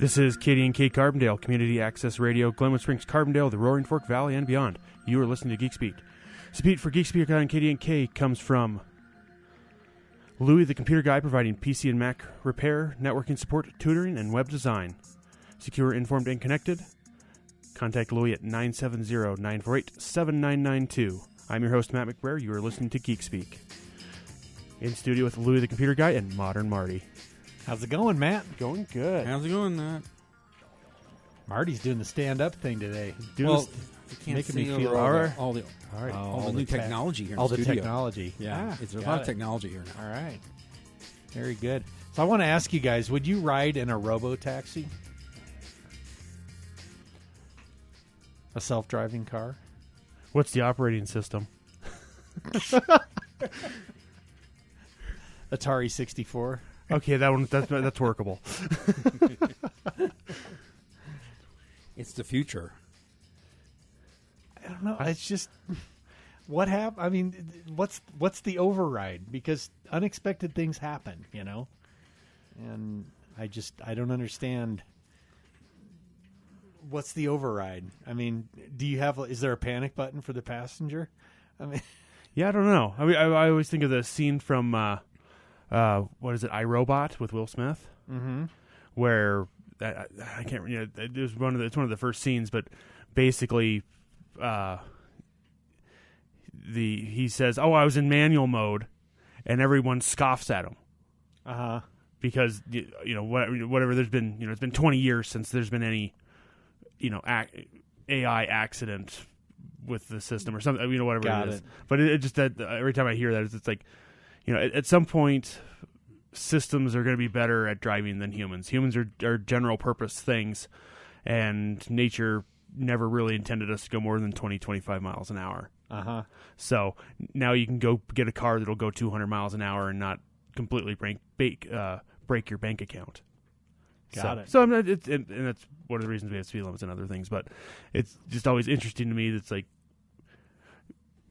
This is KDNK Carbondale, Community Access Radio, Glenwood Springs, Carbondale, the Roaring Fork Valley, and beyond. You are listening to Geek Speak. Speak for Geek Speak on KDNK comes from Louis, the computer guy, providing PC and Mac repair, networking support, tutoring, and web design. Secure, informed, and connected. Contact Louis at 970-948-7992. I'm your host, Matt McBrayer. You are listening to Geek Speak. In studio with Louis, the computer guy, and Modern Marty. How's it going, Matt? Going good. How's it going, Matt? Marty's doing the stand-up thing today. Doing well, this- I can't making see me feel all, alright. the, all the all right. Oh, all, all the the new tech- technology here. In All the the technology. Yeah, Ah, it's, a got lot of technology here now. All right. Very good. So I want to ask you guys: Would you ride in a robo taxi? A self-driving car? What's the operating system? Atari 64? Okay, that one that's that's workable. It's the future. I don't know. It's just what happened. I mean, what's what's the override? Because unexpected things happen, you know. And I just I don't understand. What's the override? I mean, do you have? Is there a panic button for the passenger? I mean, Yeah, I don't know. I mean, I, I always think of the scene from uh, uh, what is it, I, Robot with Will Smith, mm-hmm. where I, I can't. You know, it was one of the, it's one of the first scenes, but basically, uh, the he says, "Oh, I was in manual mode," and everyone scoffs at him uh huh. because you know whatever, whatever there's been you know it's been 20 years since there's been any you know ac- AI accident with the system or something you know whatever Got it is it. but it, it just that every time I hear that it's, it's like you know at, at some point systems are going to be better at driving than humans humans are, are general purpose things and nature never really intended us to go more than 20 25 miles an hour Uh huh. so now you can go get a car that'll go 200 miles an hour and not completely break break, uh, break your bank account. Got so, it. So I'm not, it's, and, and that's one of the reasons we have speed limits and other things. But it's just always interesting to me. That's like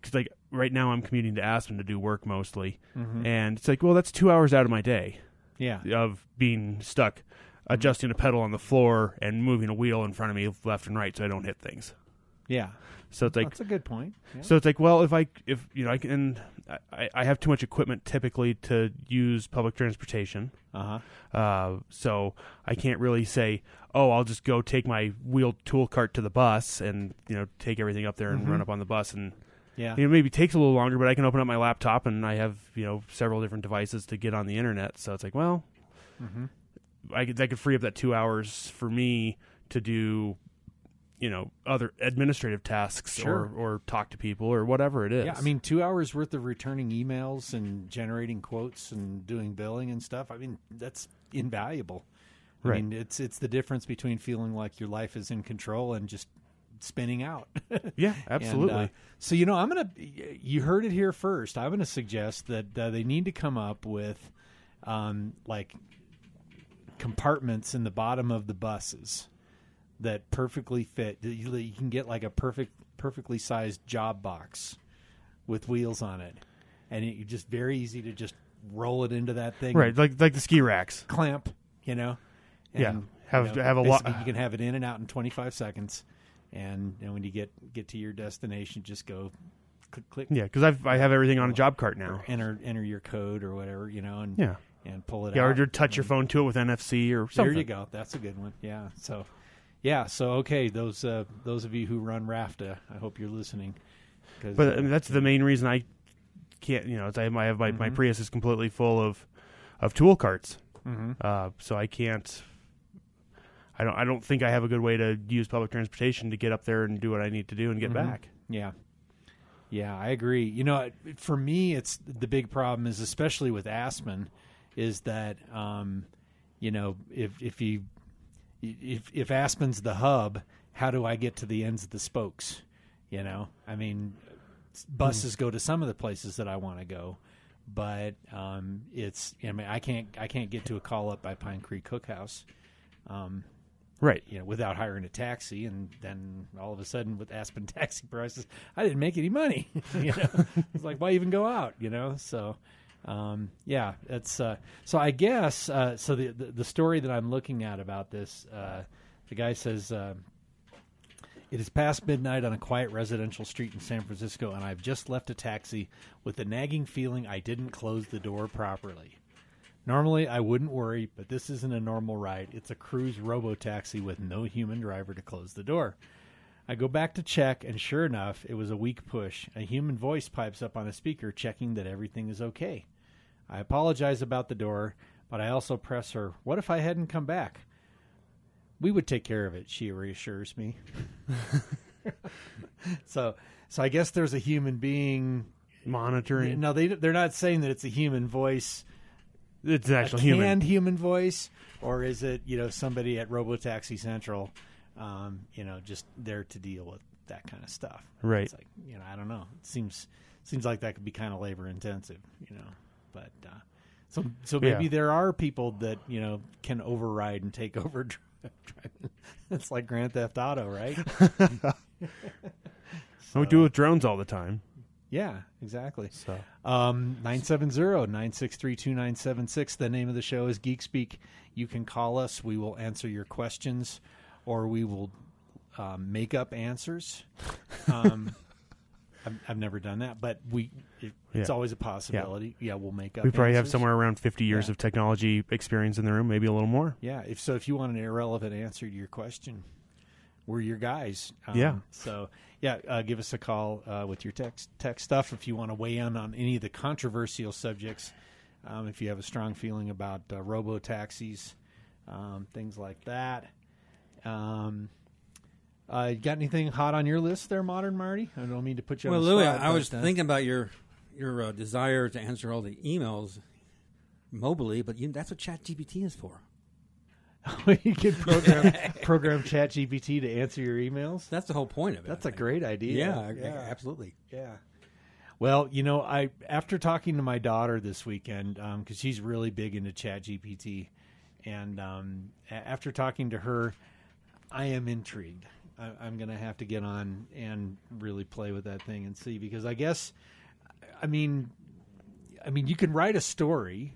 because like right now I'm commuting to Aspen to do work mostly, Mm-hmm. and it's like well that's two hours out of my day Yeah. of being stuck adjusting a pedal on the floor and moving a wheel in front of me left and right so I don't hit things. Yeah. So it's like That's a good point. Yeah. so it's like, well, if I, if you know, I can, I, I have too much equipment typically to use public transportation, Uh huh. uh, so I can't really say, oh, I'll just go take my wheeled tool cart to the bus and you know take everything up there and Mhm. run up on the bus, and Yeah. you know maybe it takes a little longer, but I can open up my laptop and I have you know several different devices to get on the internet, so it's like, well, Mm-hmm. I could that could free up that two hours for me to do. You know, other administrative tasks Sure. or, or talk to people or whatever it is. Yeah, I mean, two hours worth of returning emails and generating quotes and doing billing and stuff. I mean, that's invaluable. I Right. mean, it's it's the difference between feeling like your life is in control and just spinning out. Yeah, And, absolutely. uh, so you know, I'm gonna. You heard it here first. I'm gonna suggest that uh, they need to come up with, um, like, compartments in the bottom of the buses that perfectly fit. that You, you can get like a perfect, perfectly sized job box with wheels on it, and it, just very easy to just roll it into that thing. right, like like the ski racks. clamp. You know. Yeah, have- you know, have a lot- You can have it in and out in 25 seconds, and and when you get get to your destination, just go click click. Yeah, because I've I have everything on a job cart now. Enter enter your code or whatever you know, and Yeah, and pull it yeah, out. or touch your phone to it with NFC or something. There you go. That's a good one. Yeah. So, yeah. So okay, those uh, those of you who run RFTA, I hope you're listening. But uh, that's the main reason I can't. You know, I have, I have my, my Mhm. Prius is completely full of of tool carts, mhm. uh, so I can't. I don't. I don't think I have a good way to use public transportation to get up there and do what I need to do and get Mhm. back. Yeah. Yeah, I agree. You know, for me, it's the big problem is especially with Aspen, is that um, you know if if you if if Aspen's the hub, how do I get to the ends of the spokes? You know, I mean, buses go to some of the places that I want to go, but um, it's I mean I can't I can't get to a call up by Pine Creek Cookhouse. Um, Right. you know, without hiring a taxi, and then all of a sudden with Aspen taxi prices, I didn't make any money. you know, it's like why even go out? You know, so Um, yeah, it's uh, so. I guess uh, so. The, the the story that I'm looking at about this, uh, the guy says. Uh, it is past midnight on a quiet residential street in San Francisco, and I've just left a taxi with the nagging feeling I didn't close the door properly. Normally, I wouldn't worry, but this isn't a normal ride. It's a Cruise robo taxi with no human driver to close the door. I go back to check, and sure enough, it was a weak push. A human voice pipes up on a speaker checking that everything is okay. I apologize about the door, but I also press her, What if I hadn't come back? We would take care of it, she reassures me. so, so I guess there's a human being. Monitoring. No, they they're not saying that it's a human voice it's a actual canned human. human voice, or is it you know somebody at RoboTaxi Central, um, you know, just there to deal with that kind of stuff? Right. It's like you know, I don't know. It seems seems like that could be kind of labor intensive, you know. But uh, so so maybe Yeah. there are people that you know can override and take over. it's like Grand Theft Auto, right? And we do it with drones all the time. Yeah, exactly. So Um, 970-963-2976. The name of the show is Geek Speak. You can call us. We will answer your questions or we will um, make up answers. Um, I've, I've never done that, but we it, it's Yeah. always a possibility. Yeah, we'll make up we probably have somewhere around 50 years Yeah. of technology experience in the room, maybe a little more. Yeah, if so, if you want an irrelevant answer to your question, we're your guys. Um, Yeah. So yeah, uh, give us a call uh, with your text tech stuff if you want to weigh in on any of the controversial subjects. Um, if you have a strong feeling about uh, robo taxis, um, things like that. Um, uh, you got anything hot on your list there, Modern Marty? I don't mean to put you Well, on the Louis, spot. I was uh, thinking about your your uh, desire to answer all the emails mobily, but you, that's what ChatGPT is for. you can program program ChatGPT to answer your emails. That's the whole point of it. That's a great idea. Yeah, yeah, absolutely. Yeah. Well, you know, I after talking to my daughter this weekend because she's really big into ChatGPT, and um, a- after talking to her, I am intrigued. I, I'm going to have to get on and really play with that thing and see because I guess, I mean, I mean, you can write a story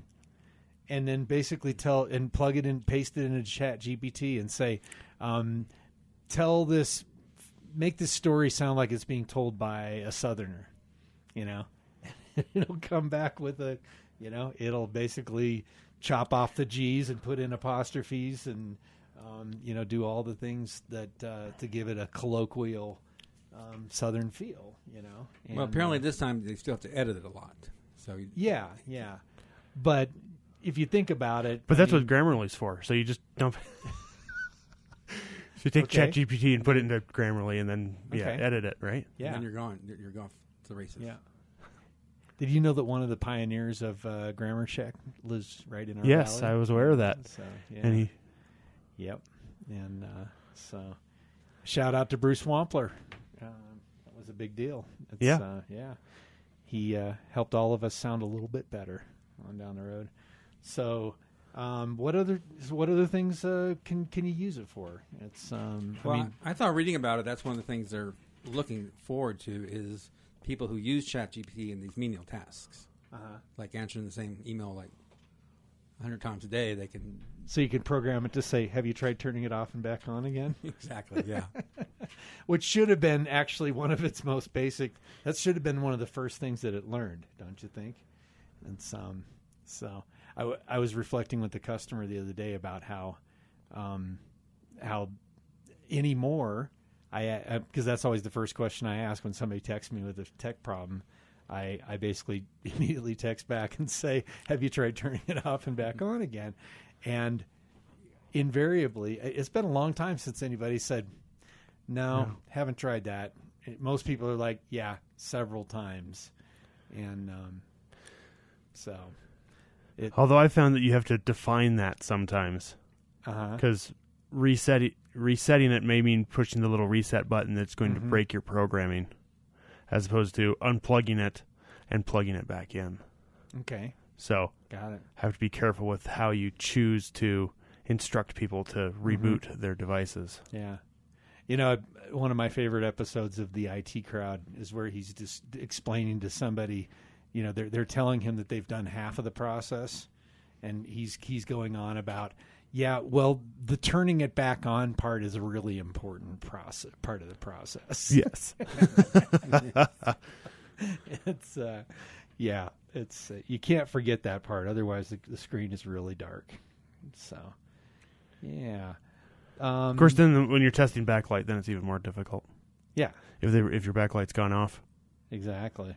and then basically tell and plug it in, paste it into Chat GPT and say, um, tell this, make this story sound like it's being told by a Southerner, you know. it'll come back with a, you know, it'll basically chop off the G's and put in apostrophes and, um, you know, do all the things that uh, to give it a colloquial um, Southern feel, you know. well, apparently uh, this time they still have to edit it a lot. So you- yeah, yeah. But if you think about it, But I that's mean, what Grammarly's for. So you just dump. so you take Okay. ChatGPT and put it into Grammarly and then yeah, Okay. edit it, right? and Yeah, then you're gone. You're, you're gone to the races. yeah. Did you know that one of the pioneers of uh, Grammar Check lives right in our Yes, valley? I was aware of that. So, yeah. And he, Yep. And uh, so, shout out to Bruce Wampler. Um, that was a big deal. It's, Yeah. Uh, yeah. He uh, helped all of us sound a little bit better on down the road. So, um, what other what other things uh, can can you use it for? It's um, Well, I mean, I thought reading about it, that's one of the things they're looking forward to is people who use ChatGPT in these menial tasks, uh like answering the same email like hundred times a day. They can so you can program it to say, "Have you tried turning it off and back on again?" exactly, yeah. Which should have been actually one of its most basic. That should have been one of the first things that it learned, don't you think? And um, so I, w- I was reflecting with the customer the other day about how um, how anymore I because that's always the first question I ask when somebody texts me with a tech problem. I, I basically immediately text back and say, "Have you tried turning it off and back on again?" And invariably, it's been a long time since anybody said, "No, No. haven't tried that." Most people are like, "Yeah, several times," and um, so it. although I found that you have to define that sometimes Uh-huh. because reset resetting it may mean pushing the little reset button that's going Mhm. to break your programming, as opposed to unplugging it and plugging it back in. Okay, So got it. have to be careful with how you choose to instruct people to Mm-hmm. reboot their devices. Yeah. You know, one of my favorite episodes of the IT crowd is where he's just explaining to somebody, you know they're they're telling him that they've done half of the process, and he's he's going on about yeah, well, the turning it back on part is a really important process part of the process. Yes. it's uh, yeah, it's uh, you can't forget that part. Otherwise, the, the screen is really dark. So, yeah. Um, of course, then when you're testing backlight, then it's even more difficult. Yeah, If they if your backlight's gone off. exactly.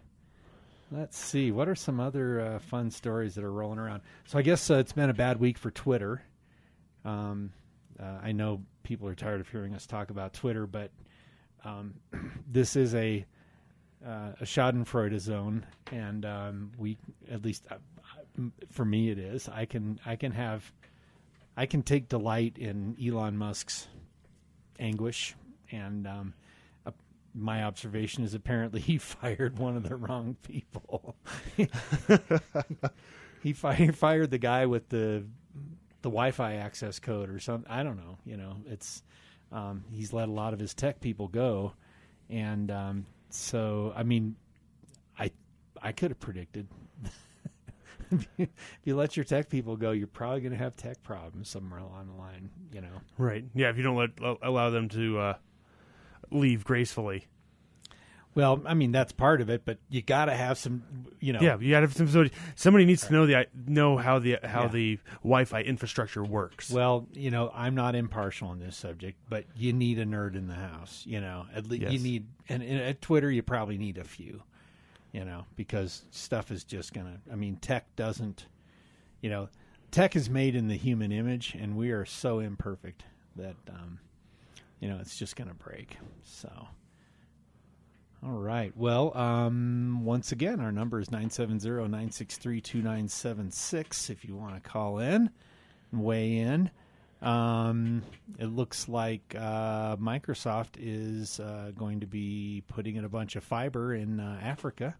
Let's see. What are some other uh, fun stories that are rolling around? So I guess uh, it's been a bad week for Twitter. Um, uh, I know people are tired of hearing us talk about Twitter, but um, this is a uh, a Schadenfreude zone, and um, we at least uh, for me it is. I can I can have I can take delight in Elon Musk's anguish, and um, my observation is apparently he fired one of the wrong people. he fi- fired the guy with the the Wi-Fi access code or something. I don't know. You know, it's um, he's let a lot of his tech people go, and um, so I mean, I I could have predicted. if, you, if you let your tech people go, you're probably going to have tech problems somewhere along the line. You know. Right. Yeah. If you don't let allow them to uh, leave gracefully. Well, I mean that's part of it, but you got to have some, you know. Yeah, you got to have some somebody. Somebody needs to know the know how the how Yeah. the Wi-Fi infrastructure works. Well, you know, I'm not impartial on this subject, but you need a nerd in the house. You know, at least you need, and, and at Twitter, you probably need a few. You know, because stuff is just gonna. I mean, tech doesn't. You know, tech is made in the human image, and we are so imperfect that, um, you know, it's just gonna break. So. All right. Well, um, once again, our number is 970-963-2976 if you want to call in and weigh in. Um, it looks like uh, Microsoft is uh, going to be putting in a bunch of fiber in uh, Africa.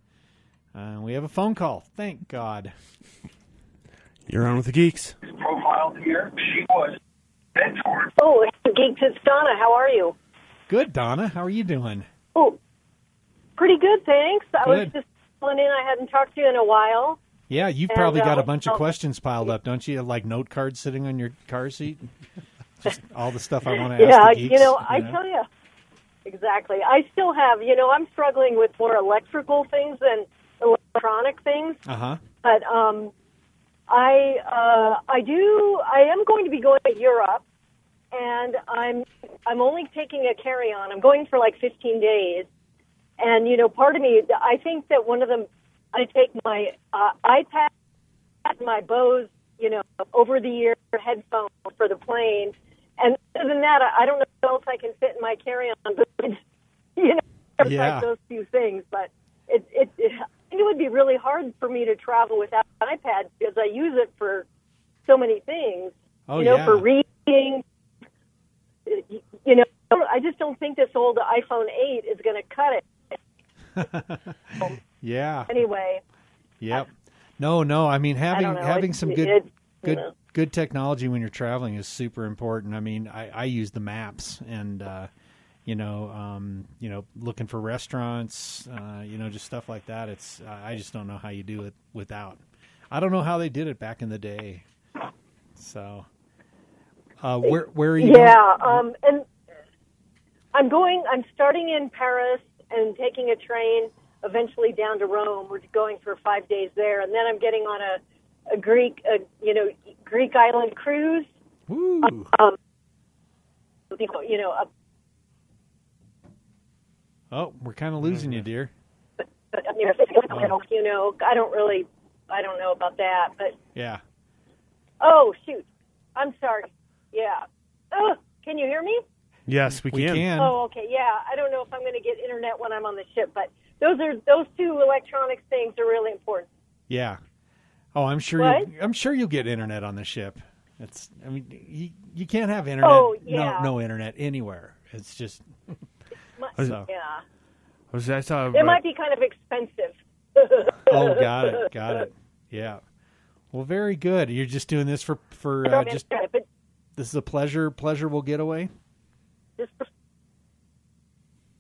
Uh, we have a phone call. Thank God. You're on with the geeks. profile here. She was mentored. Oh, Geeks, it's Donna. How are you? Good, Donna. How are you doing? Oh, pretty good, thanks. I was just calling in. I hadn't talked to you in a while. Yeah, you've And, probably got uh, a bunch of questions piled up, don't you? Like note cards sitting on your car seat? Just all the stuff I want to ask yeah, the geeks. you know, I tell you, exactly. I still have, you know, I'm struggling with more electrical things than electronic things, Uh huh. but um, I uh, I do. I am going to be going to Europe, and I'm I'm only taking a carry on. I'm going for like 15 days, and you know, part of me, I think that one of them, I take my uh, iPad, my Bose, you know, over the ear headphones for the plane, and other than that, I I don't know what else I can fit in my carry on, but you know, Yeah. like those few things, but it, it, it it would be really hard for me to travel without an iPad because I use it for so many things. Oh you know, yeah. for reading. You know, I just don't think this old iPhone 8 is going to cut it yeah. anyway. Yep. No, no. I mean, having don't having It's- some good you good know. good technology when you're traveling is super important. I mean, I, I use the maps and uh, you know, um, you know, looking for restaurants, uh, you know, just stuff like that. It's I just don't know how you do it without. I don't know how they did it back in the day. So, uh, where where are you? Yeah, um, and I'm going. I'm starting in Paris and taking a train eventually down to Rome. We're going for five days there, and then I'm getting on a, a Greek, a, you know, Greek island cruise. Woo. Um, you know, you know, a, Oh, we're kind of losing you, dear. you know, you know, I don't really, I don't know about that, but Yeah. oh shoot, I'm sorry. Yeah. Oh, can you hear me? Yes, we We can. can. Oh, okay. Yeah, I don't know if I'm going to get internet when I'm on the ship, but those are those two electronics things are really important. Yeah. Oh, I'm sure. What? You, I'm sure you'll get internet on the ship. It's. I mean, you, you can't have internet. Oh, yeah. No, no internet anywhere. It's just. So. Yeah, I, was, I saw. it might be kind of expensive. Oh, got it. Got it. Yeah. Well, very good. You're just doing this for for uh, just. but This is a pleasure pleasurable getaway. just for,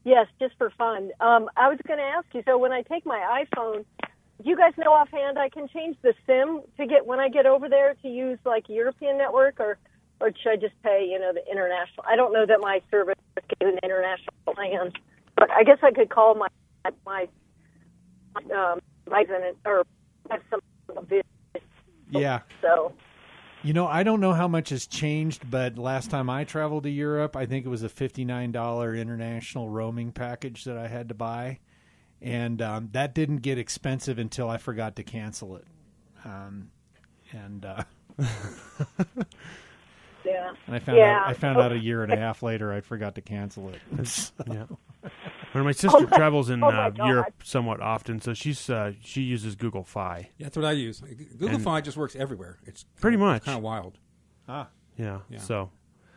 yes, just for fun. Um, I was going to ask you. So when I take my iPhone do you guys know offhand I can change the SIM to get when I get over there to use like European network or or should I just pay you know the international? I don't know that my service is an international plan, but I guess I could call my my um, resident or have some visit. Yeah. So You know, I don't know how much has changed, but last time I traveled to Europe, I think it was a $59 international roaming package that I had to buy. And um, that didn't get expensive until I forgot to cancel it. Um, and uh, yeah, and I found Yeah. out I found out a year and a half later I forgot to cancel it. Yeah. When my sister travels in Oh, uh, Europe somewhat often, so she's uh, she uses Google Fi. Yeah, that's what I use. Google And- Fi just works everywhere. It's Pretty much. kind of wild. ah, Yeah. Yeah. So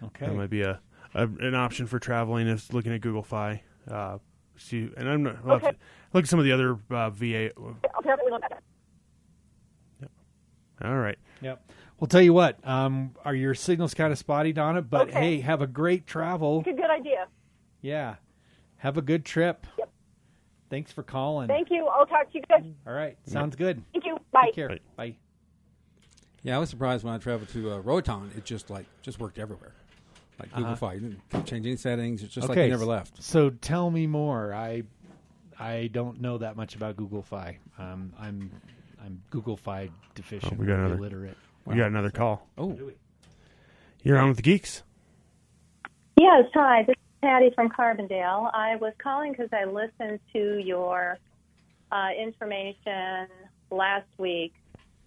okay. that might be a, a an option for traveling is looking at Google Fi. Uh, see, and I'm not, I'll to Okay. look at some of the other uh, VA. I'll definitely look at that. All right. Yep. Well, tell you what, um, are your signals kind of spotty, Donna? But Okay. hey, have a great travel. It's a good idea. Yeah. Have a good trip. Yep. Thanks for calling. Thank you. I'll talk to you guys. All right. Sounds good. Thank you. Bye. Take care. Bye. Bye. Yeah, I was surprised when I traveled to uh, Roton. It just like just worked everywhere, like Google Uh-huh. Fi. You didn't change any settings. It's just like Okay. you never left. So tell me more. I I don't know that much about Google Fi. Um, I'm I'm Google Fi deficient. Oh, we got or another- illiterate. We got another call. Oh, You're on with the geeks. Yes, hi. This is Patty from Carbondale. I was calling because I listened to your uh, information last week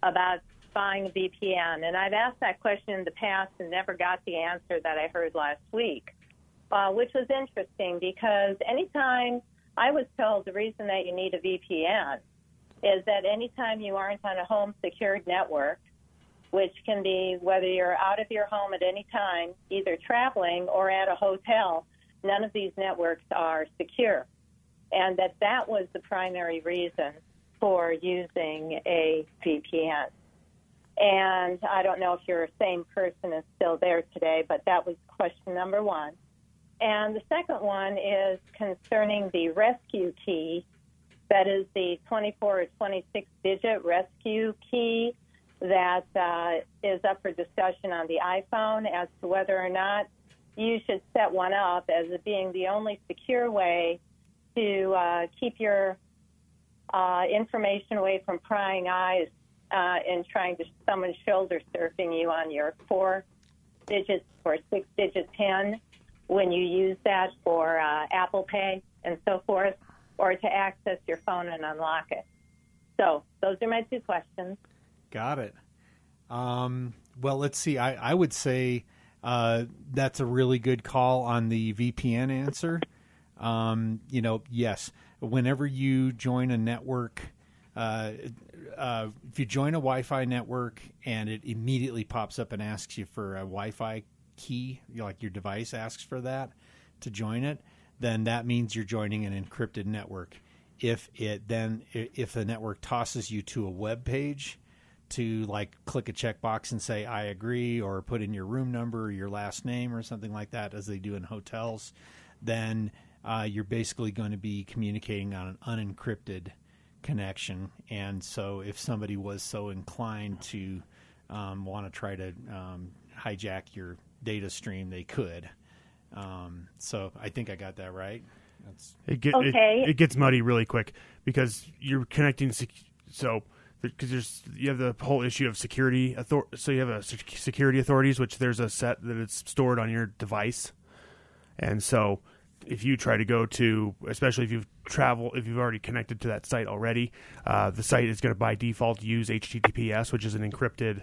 about buying a VPN, and I've asked that question in the past and never got the answer that I heard last week, uh, which was interesting because anytime I was told the reason that you need a VPN is that anytime you aren't on a home secured network, which can be whether you're out of your home at any time, either traveling or at a hotel, none of these networks are secure. And that that was the primary reason for using a VPN. And I don't know if your same person is still there today, but that was question number one. And the second one is concerning the rescue key. That is the 24 or 26 digit rescue key that uh, is up for discussion on the iPhone as to whether or not you should set one up as being the only secure way to uh, keep your uh, information away from prying eyes uh, and trying to someone shoulder surfing you on your four digits or six digit PIN when you use that for uh, Apple Pay and so forth, or to access your phone and unlock it. So those are my two questions. Got it. Um, well, let's see. I, I would say uh, that's a really good call on the VPN answer. Um, you know, yes, whenever you join a network, uh, uh, if you join a Wi-Fi network and it immediately pops up and asks you for a Wi-Fi key, you know, like your device asks for that to join it, then that means you're joining an encrypted network. If it then if the network tosses you to a web page to like click a checkbox and say I agree or put in your room number or your last name or something like that as they do in hotels, then uh, you're basically going to be communicating on an unencrypted connection. And so if somebody was so inclined to um, want to try to um, hijack your data stream, they could. Um, so I think I got that right. That's It, get, Okay. it, it gets muddy really quick because you're connecting. Sec- so because there's you have the whole issue of security author- So you have a security authorities, which there's a set that it's stored on your device, and so if you try to go to, especially if you've travel, if you've already connected to that site already, uh, the site is going to by default use HTTPS, which is an encrypted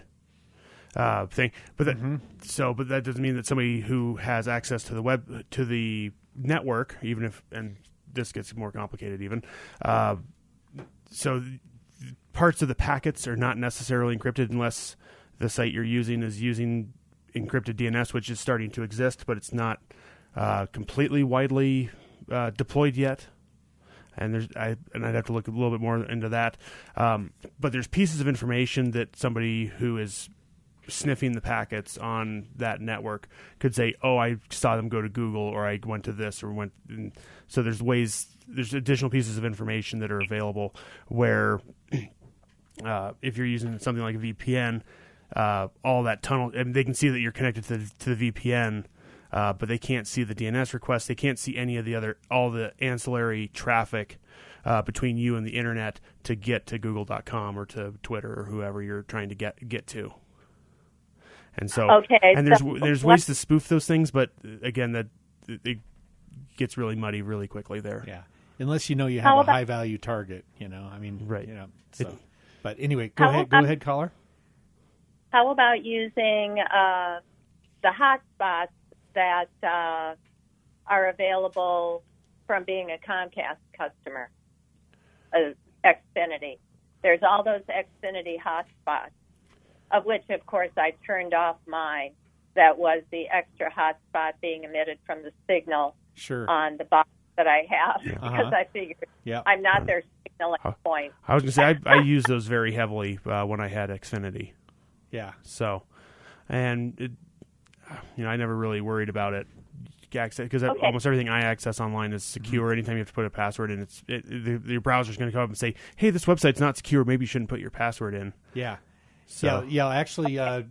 uh, thing. But that, so, but that doesn't mean that somebody who has access to the web to the network, even if, and this gets more complicated, even. Uh, so, parts of the packets are not necessarily encrypted unless the site you're using is using encrypted DNS, which is starting to exist, but it's not uh, completely widely uh, deployed yet and there's I and I'd have to look a little bit more into that. Um, but there's pieces of information that somebody who is sniffing the packets on that network could say, "Oh, I saw them go to Google, or I went to this, or went." And so there's ways, there's additional pieces of information that are available where uh, if you're using something like a VPN, uh, all that tunnel, and they can see that you're connected to the, to the VPN, uh, but they can't see the DNS requests. They can't see any of the other, all the ancillary traffic uh, between you and the internet to get to Google.com or to Twitter or whoever you're trying to get get to. And so, Okay, and there's so there's ways to spoof those things, but uh, again, that it gets really muddy really quickly there. Yeah, unless you know you How have a high value target. You know, I mean, Right. You know, so. It- but anyway, go How ahead. Go ahead, caller. How about using uh, the hotspots that uh, are available from being a Comcast customer, uh, Xfinity? There's all those Xfinity hotspots, of which, of course, I turned off mine. That was the extra hotspot being emitted from the signal Sure. on the box that I have because Uh-huh. I figured yeah. I'm not their signal Huh. point. I was gonna say I, I used those very heavily uh, when I had Xfinity. yeah. So, and it, you know, I never really worried about it access because Okay. almost everything I access online is secure. Anytime you have to put a password in, it's it, the, your browser's going to come up and say, "Hey, this website's not secure. Maybe you shouldn't put your password in." Yeah. So, Yeah, yeah. Actually, uh,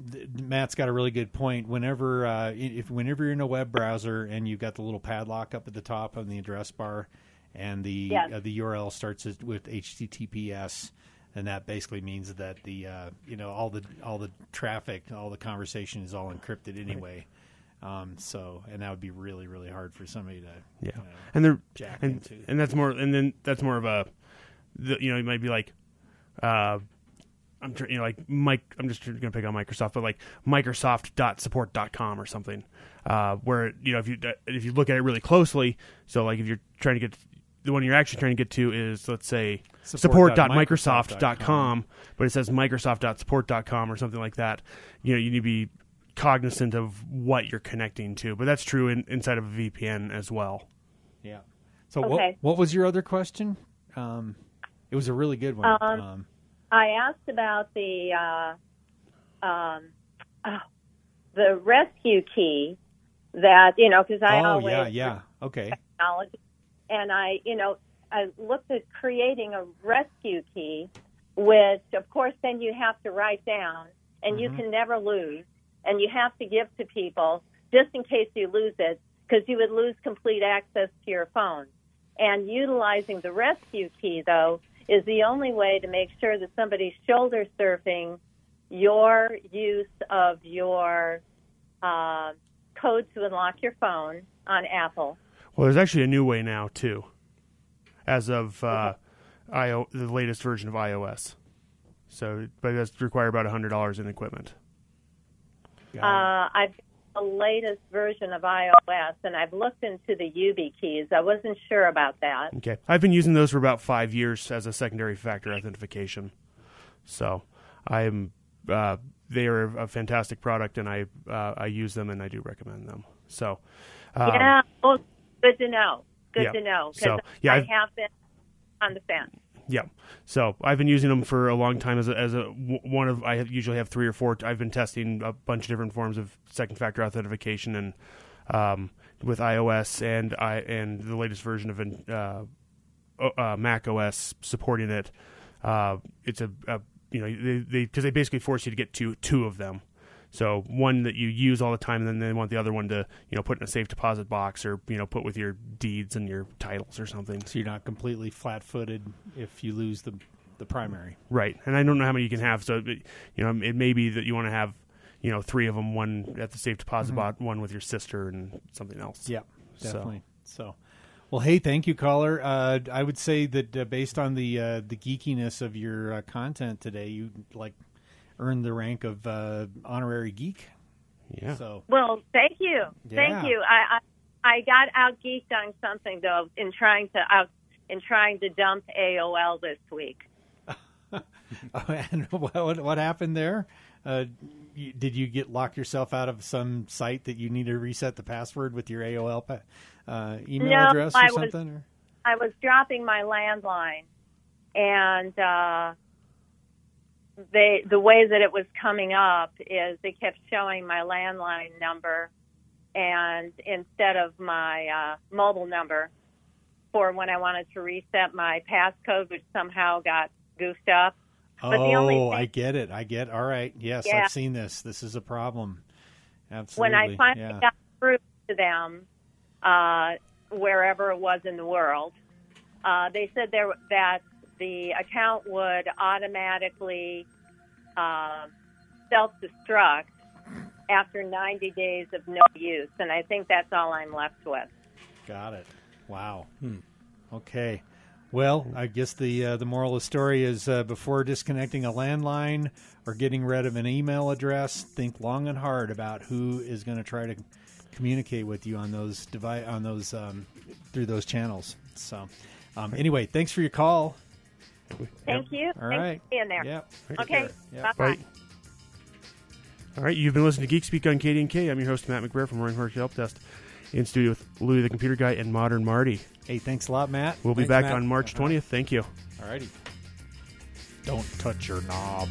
Matt's got a really good point. Whenever, uh, if whenever you're in a web browser and you've got the little padlock up at the top on the address bar, and the Yes. uh, the URL starts with HTTPS, and that basically means that the uh, you know all the all the traffic, all the conversation is all encrypted anyway. Um, so, and that would be really really hard for somebody to yeah, you know, and they're jack and into. and that's more and then that's more of a, the, you know, it might be like, uh, I'm you know like Mike. I'm just going to pick on Microsoft, but like Microsoft.support.com or something, uh, where you know if you if you look at it really closely, so like if you're trying to get the one you're actually trying to get to is let's say Support.microsoft.com. support.microsoft.com, but it says microsoft.support.com or something like that. You know, you need to be cognizant of what you're connecting to, but that's true in, inside of a VPN as well. Yeah. So what what was your other question? Um, it was a really good one. Um, um, I asked about the uh, um, oh, the rescue key that you know because I oh always yeah, yeah. Okay. technology, and I you know I looked at creating a rescue key, which of course then you have to write down, and you Mhm. can never lose, and you have to give to people just in case you lose it because you would lose complete access to your phone. And utilizing the rescue key though is the only way to make sure that somebody's shoulder surfing your use of your uh, code to unlock your phone on Apple. Well, there's actually a new way now too, as of uh, IO, the latest version of iOS. So, but it does require about hundred dollars in equipment. Uh, I've the latest version of iOS, and I've looked into the YubiKeys. I wasn't sure about that. Okay, I've been using those for about five years as a secondary factor authentication. So, I'm uh, they are a fantastic product, and I uh, I use them and I do recommend them. So, um, yeah, well, good to know. Good yeah. to know So, yeah, I I've- have been on the fence. Yeah. So I've been using them for a long time as a, as a one of I have, usually have three or four. I've been testing a bunch of different forms of second factor authentication and um, with iOS and I and the latest version of uh, uh, Mac OS supporting it. Uh, it's a, a you know they they because they basically force you to get two two of them. So one that you use all the time, and then they want the other one to you know put in a safe deposit box or you know put with your deeds and your titles or something. so you're not completely flat-footed if you lose the the primary. Right, and I don't know how many you can have. So, it- you know, it may be that you want to have, you know, three of them: one at the safe deposit box, one with your sister, and something else. Yeah, So- definitely. So, well, hey, thank you, caller. Uh, I would say that uh, based on the uh, the geekiness of your uh, content today, you like earned the rank of uh, honorary geek. yeah. So, Well, thank you, thank you. I, I I got out geeked on something though in trying to out in trying to dump AOL this week. and what what happened there? Uh, you, did you get lock yourself out of some site that you need to reset the password with your AOL pa- uh, email No, address or I was- something? or? I was dropping my landline, and uh, they the way that it was coming up is they kept showing my landline number and instead of my uh, mobile number for when I wanted to reset my passcode, which somehow got goofed up. But oh, thing- I get it. I get. All right. Yes, Yeah. I've seen this. This is a problem. Absolutely. when I finally yeah. got through to them, uh, wherever it was in the world, uh, they said there that the account would automatically uh, self-destruct after 90 days of no use, and I think that's all I'm left with. Got it. Wow. Okay. Well, I guess the uh, the moral of the story is uh, before disconnecting a landline or getting rid of an email address, think long and hard about who is going to try to communicate with you on those devi- on those um, through those channels. So, um, anyway, thanks for your call. Thank you. All Thanks right. being there. Yep. Okay. Yep. Bye Bye. bye. All right, you've been listening to Geek Speak on KDNK. I'm your host, Matt McBrayer from Roaring Fork Help Desk. In studio with Louie the Computer Guy and Modern Marty. Hey, thanks a lot, Matt. We'll be Thanks, back Matt. on March uh-huh. 20th. Thank you. All righty. Don't touch your knob.